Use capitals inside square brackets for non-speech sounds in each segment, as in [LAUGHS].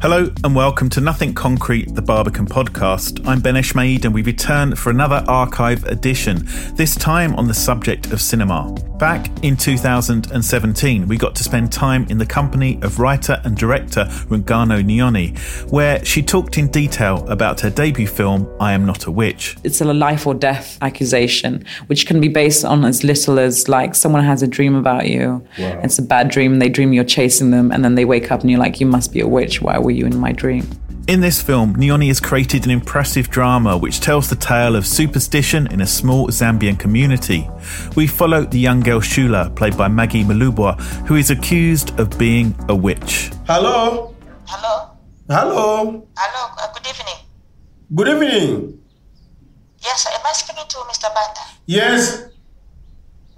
Hello and welcome to Nothing Concrete, the Barbican podcast. I'm Ben Eshmade and we return for another archive edition, this time on the subject of cinema. Back in 2017, we got to spend time in the company of writer and director Rungano Nyoni, where she talked in detail about her debut film, I Am Not a Witch. It's a life or death accusation, which can be based on as little as like someone has a dream about you. Wow. It's a bad dream, and they dream you're chasing them, and then they wake up and you're like, you must be a witch. Why were you in my dream? In this film, Nyoni has created an impressive drama which tells the tale of superstition in a small Zambian community. We follow the young girl Shula, played by Maggie Mulubwa, who is accused of being a witch. Hello? Hello? Hello? Hello, uh, good evening. Good evening. Yes, am I speaking to Mr. Banda? Yes?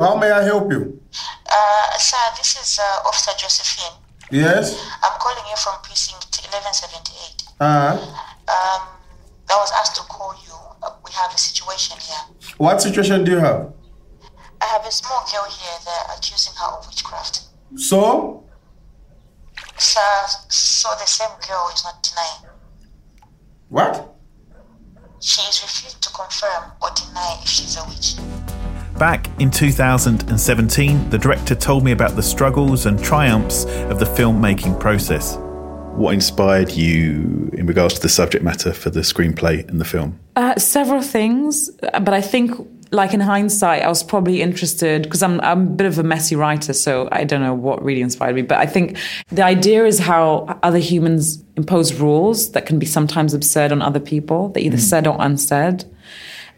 How may I help you? Uh, sir, this is uh, Officer Josephine. Yes? I'm calling you from precinct 1178. Uh, Um, I was asked to call you. Uh, we have a situation here. what situation do you have? I have a small girl here. They're accusing her of witchcraft. So? Sir, so the same girl is not denying. What? She is refused to confirm or deny if she's a witch. Back in 2017, the director told me about the struggles and triumphs of the filmmaking process. What inspired you in regards to the subject matter for the screenplay and the film? Uh, several things, but I think, like in hindsight, I was probably interested because I'm, I'm a bit of a messy writer, so I don't know what really inspired me. But I think the idea is how other humans impose rules that can be sometimes absurd on other people, that either said or unsaid,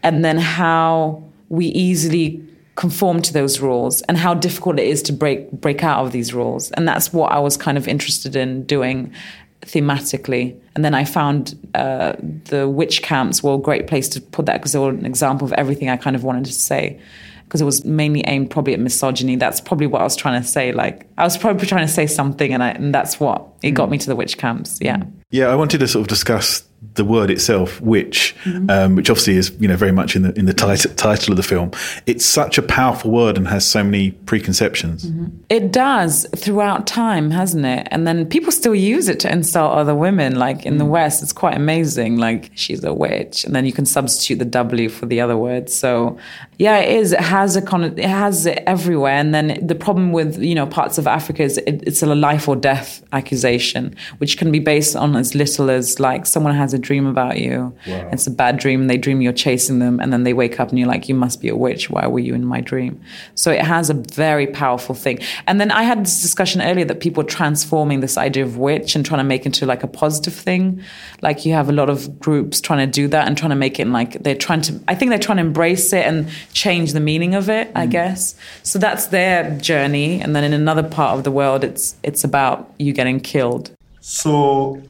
and then how we easily conform to those rules and how difficult it is to break break out of these rules. And that's what i was kind of interested in doing thematically. And then i found uh, the witch camps were a great place to put that because they were an example of everything i kind of wanted to say. Because it was mainly aimed probably at misogyny. That's probably what i was trying to say like i was probably trying to say something and, I, and that's what it got me to the witch camps. Yeah. Yeah, I wanted to sort of discuss the word itself, witch, mm-hmm. um, which obviously is you know very much in the in the tit- title of the film. It's such a powerful word and has so many preconceptions. Mm-hmm. It does throughout time, hasn't it? And then people still use it to insult other women. Like in the mm. West, it's quite amazing. Like she's a witch, and then you can substitute the W for the other word. So yeah, it is. It has a con. It has it everywhere. And then the problem with you know parts of Africa is it, it's a life or death accusation, which can be based on as little as like someone has a dream about you. It's a bad dream. They dream you're chasing them, and then they wake up and you're like, you must be a witch. Why were you in my dream? So it has a very powerful thing. And then I had this discussion earlier that people are transforming this idea of witch and trying to make it into like a positive thing. Like you have a lot of groups trying to do that and trying to make it like they're trying to. I think they're trying to embrace it and change the meaning of it. I mm. guess. So that's their journey. And then in another part of the world, it's it's about you getting killed. So,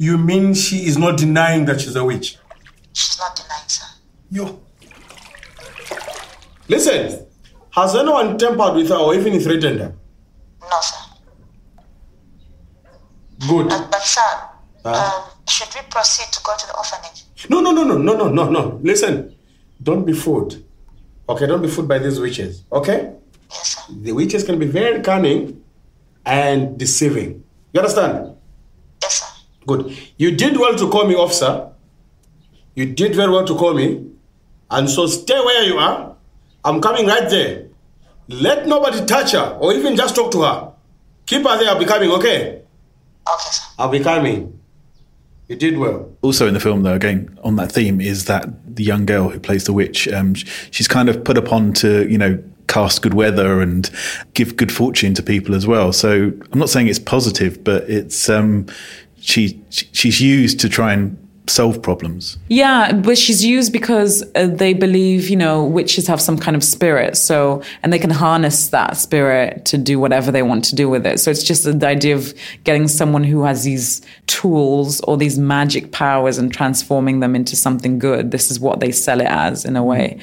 you mean she is not denying that she's a witch? She's not denying, sir. Yo. Listen, has anyone tampered with her or even threatened her? No, sir. Good. But, but sir, um, should we proceed to go to the orphanage? No, no, no, no, no, no, no, no. Listen, don't be fooled. Okay, don't be fooled by these witches. Okay? Yes, sir. The witches can be very cunning and deceiving. You understand? Yes, sir. Good. You did well to call me officer. You did very well to call me. And so stay where you are. I'm coming right there. Let nobody touch her or even just talk to her. Keep her there. I'll be coming. Okay. Okay, sir. I'll be coming. You did well. Also in the film, though, again on that theme, is that the young girl who plays the witch. Um, she's kind of put upon to you know cast good weather and give good fortune to people as well. So I'm not saying it's positive, but it's um, she she- she's used to try and solve problems. Yeah, but she's used because uh, they believe, you know, witches have some kind of spirit. So, and they can harness that spirit to do whatever they want to do with it. So it's just the idea of getting someone who has these tools or these magic powers and transforming them into something good. This is what they sell it as in a way.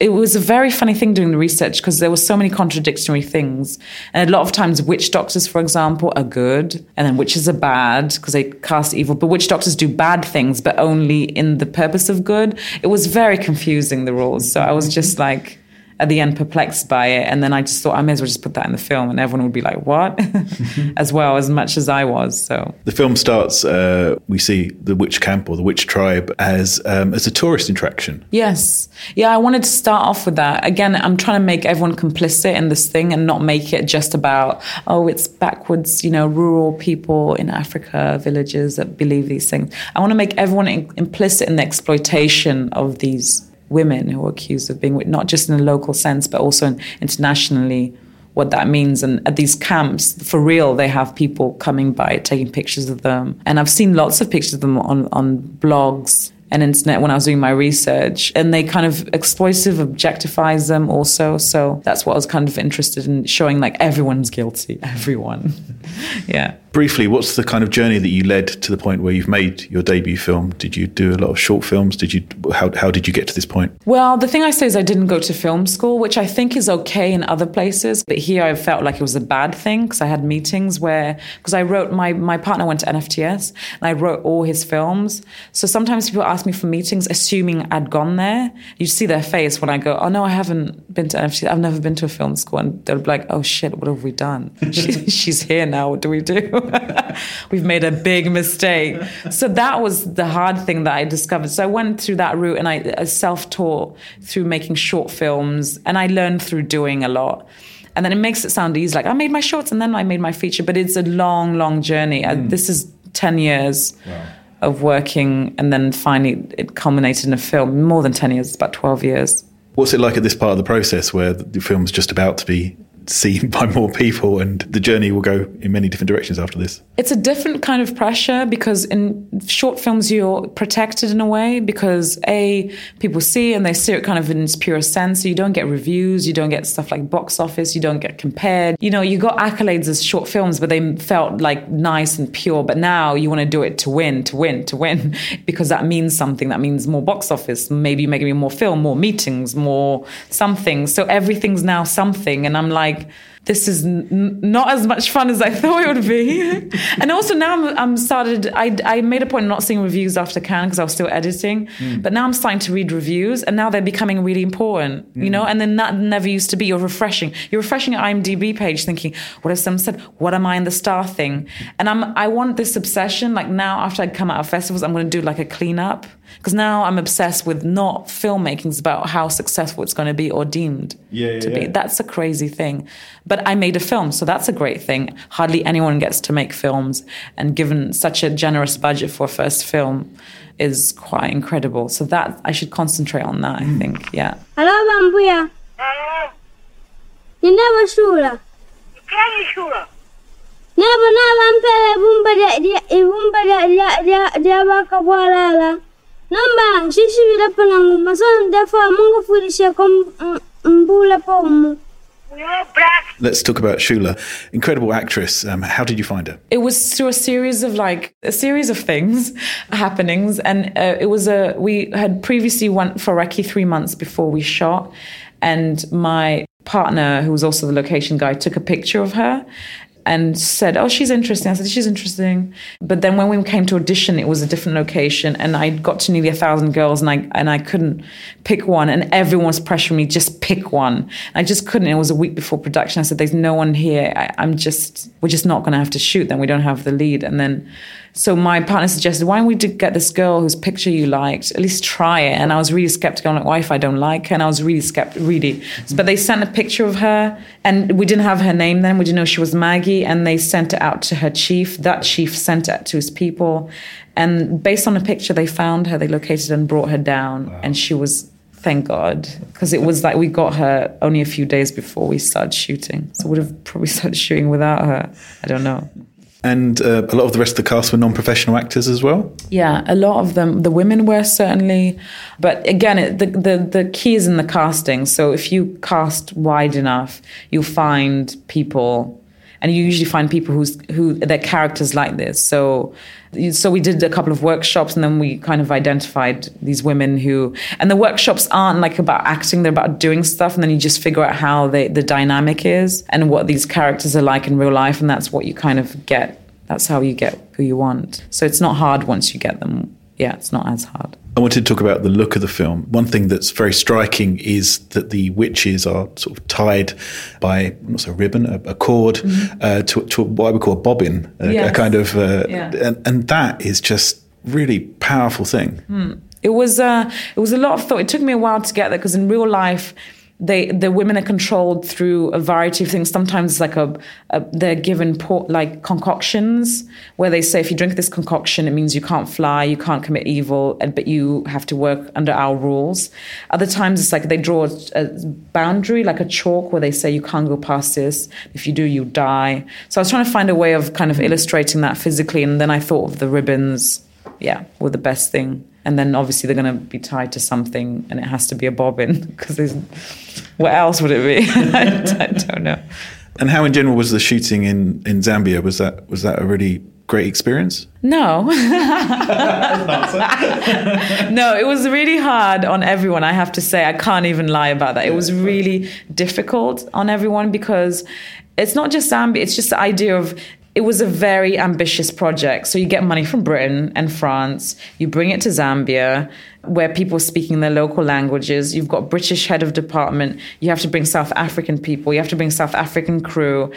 It was a very funny thing doing the research because there were so many contradictory things. And a lot of times, witch doctors, for example, are good, and then witches are bad because they cast evil. But witch doctors do bad things, but only in the purpose of good. It was very confusing, the rules. So I was just like, at the end, perplexed by it. And then I just thought, I may as well just put that in the film, and everyone would be like, what? [LAUGHS] as well, as much as I was. So. The film starts. Uh, we see the witch camp or the witch tribe as um, as a tourist attraction. Yes. Yeah, I wanted to start off with that. Again, I'm trying to make everyone complicit in this thing and not make it just about, oh, it's backwards, you know, rural people in Africa, villages that believe these things. I want to make everyone in- implicit in the exploitation of these women who are accused of being, not just in a local sense, but also internationally what that means. And at these camps, for real, they have people coming by taking pictures of them. And I've seen lots of pictures of them on, on blogs and internet when I was doing my research. And they kind of exploitive, objectifies them also. So that's what I was kind of interested in showing like everyone's guilty. [LAUGHS] Everyone. [LAUGHS] yeah. Briefly, what's the kind of journey that you led to the point where you've made your debut film? Did you do a lot of short films? Did you how how did you get to this point? Well, the thing I say is I didn't go to film school, which I think is okay in other places, but here I felt like it was a bad thing because I had meetings where because I wrote my my partner went to NFTS and I wrote all his films. So sometimes people ask me for meetings assuming I'd gone there. You see their face when I go, "Oh no, I haven't been to NFTS. I've never been to a film school." And they'll be like, "Oh shit, what have we done? [LAUGHS] She, she's here now. What do we do?" [LAUGHS] We've made a big mistake. So that was the hard thing that I discovered. So I went through that route and I, I self taught through making short films and I learned through doing a lot. And then it makes it sound easy. Like I made my shorts and then I made my feature, but it's a long, long journey. Uh, This is 10 years. Of working, and then finally it culminated in a film. More than 10 years, about 12 years. What's it like at this part of the process where the film's just about to be seen by more people and the journey will go in many different directions after this? It's a different kind of pressure because in short films you're protected in a way because a people see and they see it kind of in its purest sense. So you don't get reviews, you don't get stuff like box office, you don't get compared. You know, you got accolades as short films, but they felt like nice and pure. But now you want to do it to win, to win, to win, [LAUGHS] because that means something. That means more box office. Maybe making more film, more meetings, more something. So everything's now something, and I'm like this is n- not as much fun as I [LAUGHS] thought it would be. and also now I'm, I'm started, I, I made a point of not seeing reviews after Cannes because I was still editing. Hmm. But now I'm starting to read reviews and now they're becoming really important, you hmm. know? And then that never used to be. You're refreshing. You're refreshing your IMDb page thinking, what has someone said? What am I in the star thing? And I'm, I want this obsession. Like now after I come out of festivals, I'm going to do like a cleanup because now I'm obsessed with not filmmaking. It's about how successful it's going to be or deemed to be. That's a crazy thing. But I made a film, so that's a great thing. Hardly anyone gets to make films, and given such a generous budget for a first film, is quite incredible. So that I should concentrate on that. I mm. think, yeah. Halo Bambuya. Ninaba shula. Kani shura. Naba naba mpele ibumba dia dia ibumba dia dia dia dia baka bwalala. Namba shishi bila panangu masana ndefa mungu furishe kom mbula pomu. Let's talk about Shula. Incredible actress. Um, how did you find her? It was through a series of like a series of things, [LAUGHS] happenings, and uh, it was a we had previously went for recce three months before we shot, and my partner, who was also the location guy, took a picture of her and said, "Oh, she's interesting." I said, "She's interesting." But then when we came to audition, it was a different location, and I got to nearly a thousand girls, and I and I couldn't pick one, and everyone was pressuring me just pick one. I just couldn't. It was a week before production. I said, "There's no one here. I, I'm just we're just not going to have to shoot. Then we don't have the lead." And then. So my partner suggested, why don't we get this girl whose picture you liked? At least try it. And I was really skeptical. I'm like, why if I don't like her? And I was really skeptical, really. But they sent a picture of her, and we didn't have her name then. We didn't know she was Maggie. Maggie, and they sent it out to her chief. That chief sent it to his people. And based on a picture they found her, they located and brought her down. And she was, thank God, because it was like we got her only a few days before we started shooting. So would have probably started shooting without her. I don't know. And uh, a lot of the rest of the cast were non-professional actors as well. Yeah, a lot of them. The women were certainly, but again, it, the the the key is in the casting. So if you cast wide enough, you'll find people, and you usually find people who's who their characters like this. So. So we did a couple of workshops, and then we kind of identified these women who, and the workshops aren't like about acting; they're about doing stuff, and then you just figure out how they, the dynamic is and what these characters are like in real life, and that's what you kind of get. That's how you get who you want. So it's not hard once you get them. Yeah, it's not as hard. I wanted to talk about the look of the film. One thing that's very striking is that the witches are sort of tied by what's a ribbon, a, a cord, mm-hmm. uh, to, to, what I would call a bobbin, a, yes. a kind of, uh, yeah. and, and, that is just really powerful thing. Mm. It was uh, it was a lot of thought. It took me a while to get there because in real life they the women are controlled through a variety of things. Sometimes it's like a, a they're given port, like concoctions where they say if you drink this concoction, it means you can't fly, you can't commit evil, but you have to work under our rules. Other times it's like they draw a, a boundary, like a chalk, where they say you can't go past this. If you do, you die. So I was trying to find a way of kind of mm-hmm. illustrating that physically, and then I thought of the ribbons. Yeah, were the best thing. And then obviously they're going to be tied to something and it has to be a bobbin [LAUGHS] because there's what else would it be? [LAUGHS] I, don't know. And how in general was the shooting in in zambia? Was that was that a really great experience? No. [LAUGHS] No it was really hard on everyone i have to say. I can't even lie about that. It was really difficult on everyone because it's not just zambia it's just the idea of it was a very ambitious project. So you get money from Britain and France, you bring it to Zambia, where people are speaking their local languages. You've got British head of department. You have to bring South African people. You have to bring South African crew.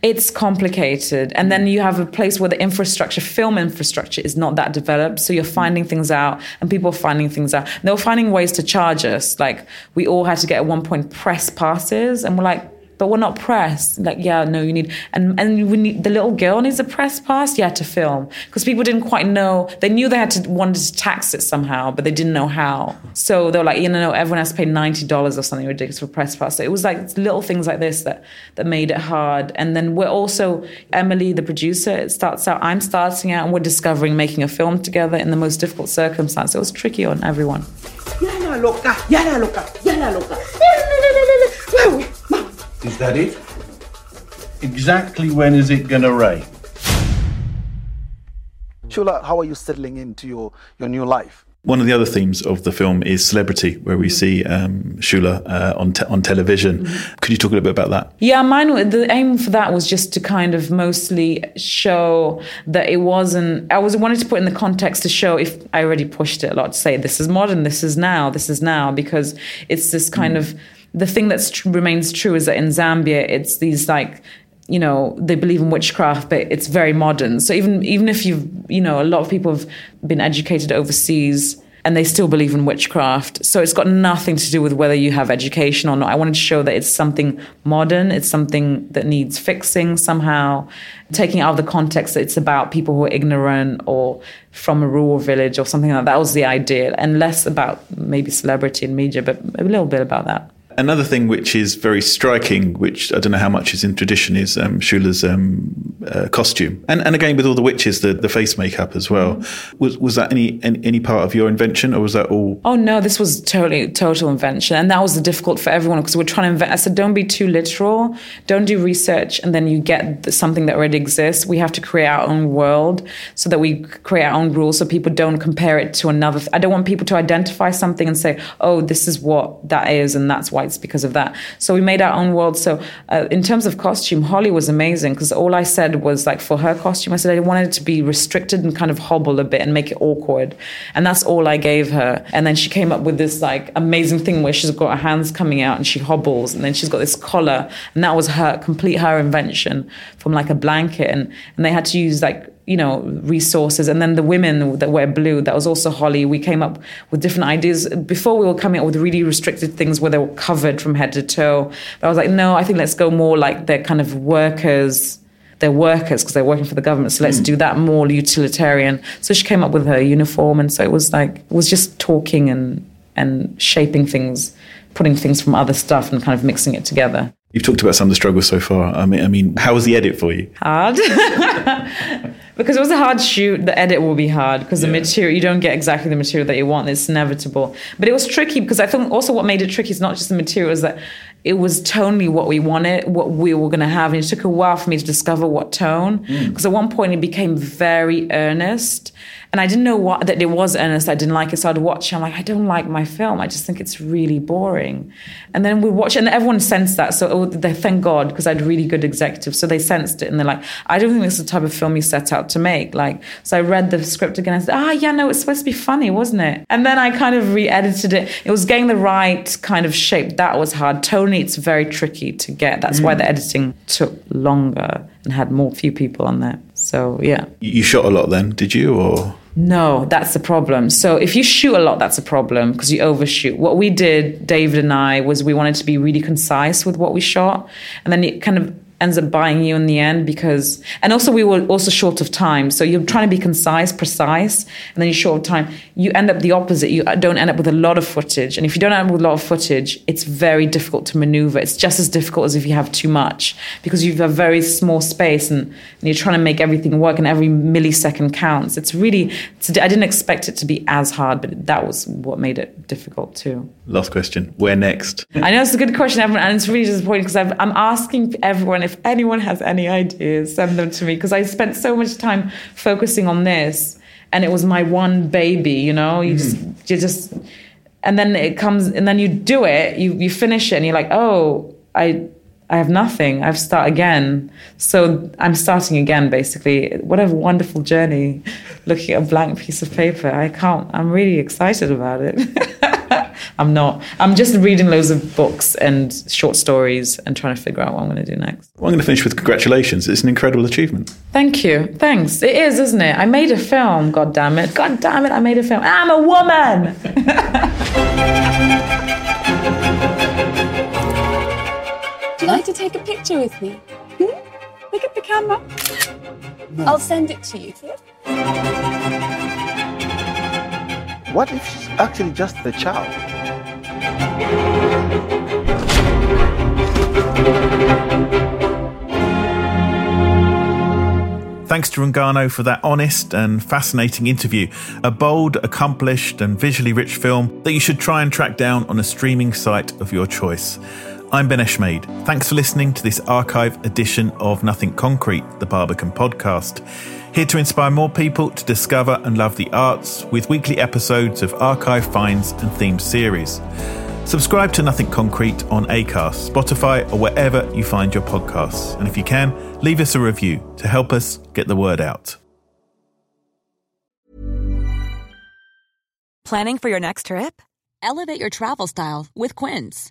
It's complicated. And then you have a place where the infrastructure, film infrastructure, is not that developed. So you're finding things out and people are finding things out. And they were finding ways to charge us. Like we all had to get at one point press passes and we're like, but we're not pressed. Like, yeah, no, you need, and and we need the little girl needs a press pass, yeah, to film because people didn't quite know. They knew they had to wanted to tax it somehow, but they didn't know how. So they were like, you know, no, everyone has to pay ninety dollars or something ridiculous for press pass. So it was like little things like this that that made it hard. And then we're also Emily, the producer. It starts out. I'm starting out, and we're discovering making a film together in the most difficult circumstances. It was tricky on everyone. Yala loca, yala loca, yala loca. Is that it? Exactly when is it going to rain? Shula, how are you settling into your, your new life? One of the other themes of the film is celebrity, where we mm-hmm. see um, Shula uh, on te- on television. Mm-hmm. Could you talk a little bit about that? Yeah, mine. The aim for that was just to kind of mostly show that it wasn't. I was wanted to put in the context to show if I already pushed it a lot to say this is modern, this is now, this is now, because it's this kind mm. of the thing that tr- remains true is that in Zambia, it's these like you know they believe in witchcraft but it's very modern. So even even if you've you know a lot of people have been educated overseas and they still believe in witchcraft. So it's got nothing to do with whether you have education or not. I wanted to show that it's something modern. It's something that needs fixing somehow taking out of the context that it's about people who are ignorant or from a rural village or something like that, that was the idea and less about maybe celebrity and media but a little bit about that Another thing which is very striking, which I don't know how much is in tradition, is um, Shula's um, uh, costume, and and again with all the witches, the, the face makeup as well. Mm-hmm. Was was that any, any, any part of your invention, or was that all? Oh no, this was totally total invention, and that was the difficult for everyone because we're trying to invent. I said, don't be too literal, don't do research, and then you get something that already exists. We have to create our own world so that we create our own rules, so people don't compare it to another. I don't want people to identify something and say, oh, this is what that is, and that's why it's because of that. So we made our own world. So uh, in terms of costume, Holly was amazing because all I said was like for her costume, I said I wanted it to be restricted and kind of hobble a bit and make it awkward, and that's all I gave her. And then she came up with this like amazing thing where she's got her hands coming out and she hobbles, and then she's got this collar, and that was her complete her invention from like a blanket, and and they had to use like you know resources. And then the women that wear blue that was also holly. We came up with different ideas. Before we were coming up with really restricted things where they were covered from head to toe. But i was like no i think let's go more like they're kind of workers. They're workers because they're working for the government. So let's hmm. do that more utilitarian. So she came up with her uniform, and so it was like it was just talking and and shaping things, putting things from other stuff and kind of mixing it together. You've talked about some of the struggles so far. I mean, I mean, how was the edit for you? Hard. [LAUGHS] because it was a hard shoot. The edit will be hard because the material you don't get exactly the material that you want. It's inevitable. But it was tricky because I think also what made it tricky is not just the material, is that it was tonally what we wanted, what we were going to have, and it took a while for me to discover what tone. Hmm. Because at one point it became very earnest, and I didn't know what that it was earnest. I didn't like it, so I'd watch. it. I'm like, I don't like my film. I just think it's really boring. And then we watch, and everyone sensed that. So oh, they thank God because I had really good executives, so they sensed it, and they're like, I don't think this is the type of film you set out to make. Like, so I read the script again. I said, Ah, yeah, no, it's supposed to be funny, wasn't it? And then I kind of re-edited it. It was getting the right kind of shape. That was hard. Tony, it's very tricky to get. That's why Mm. the editing took longer and had more few people on there. So yeah. You shot a lot then, did you? Or No, that's the problem. So if you shoot a lot, that's a problem because you overshoot. What we did, David and I, was we wanted to be really concise with what we shot, and then it kind of ends up buying you in the end because, and also we were also short of time. So you're trying to be concise, precise, and then you're short of time. You end up the opposite. You don't end up with a lot of footage, and if you don't end up with a lot of footage, it's very difficult to maneuver. It's just as difficult as if you have too much because you have a very small space and, and you're trying to make everything work, and every millisecond counts. It's really. It's, I didn't expect it to be as hard, but that was what made it difficult too. last question, where next? I know it's a good question, everyone, and it's really disappointing because I'm asking everyone if anyone has any ideas, send them to me because I spent so much time focusing on this, and it was my one baby. You know, you just mm-hmm. you just, and then it comes, and then you do it, you you finish it, and you're like, oh, I. I have nothing. I have to start again. So I'm starting again, basically. What a wonderful journey looking at a blank piece of paper. I can't, I'm really excited about it. [LAUGHS] I'm not. I'm just reading loads of books and short stories and trying to figure out what I'm going to do next. Well, I'm going to finish with congratulations. It's an incredible achievement. Thank you. Thanks. It is, isn't it? I made a film. God damn it. God damn it. I made a film. I'm a woman. [LAUGHS] Would you like to take a picture with me? Hmm? Look at the camera. I'll send it to you. What if she's actually just a child? Thanks to Rungano for that honest and fascinating interview. A bold, accomplished, and visually rich film that you should try and track down on a streaming site of your choice. I'm Ben Eshmade. Thanks for listening to this archive edition of Nothing Concrete, the Barbican podcast. Here to inspire more people to discover and love the arts with weekly episodes of archive finds and themed series. Subscribe to Nothing Concrete on Acast, Spotify, or wherever you find your podcasts. And if you can, leave us a review to help us get the word out. Planning for your next trip? Elevate your travel style with Quince.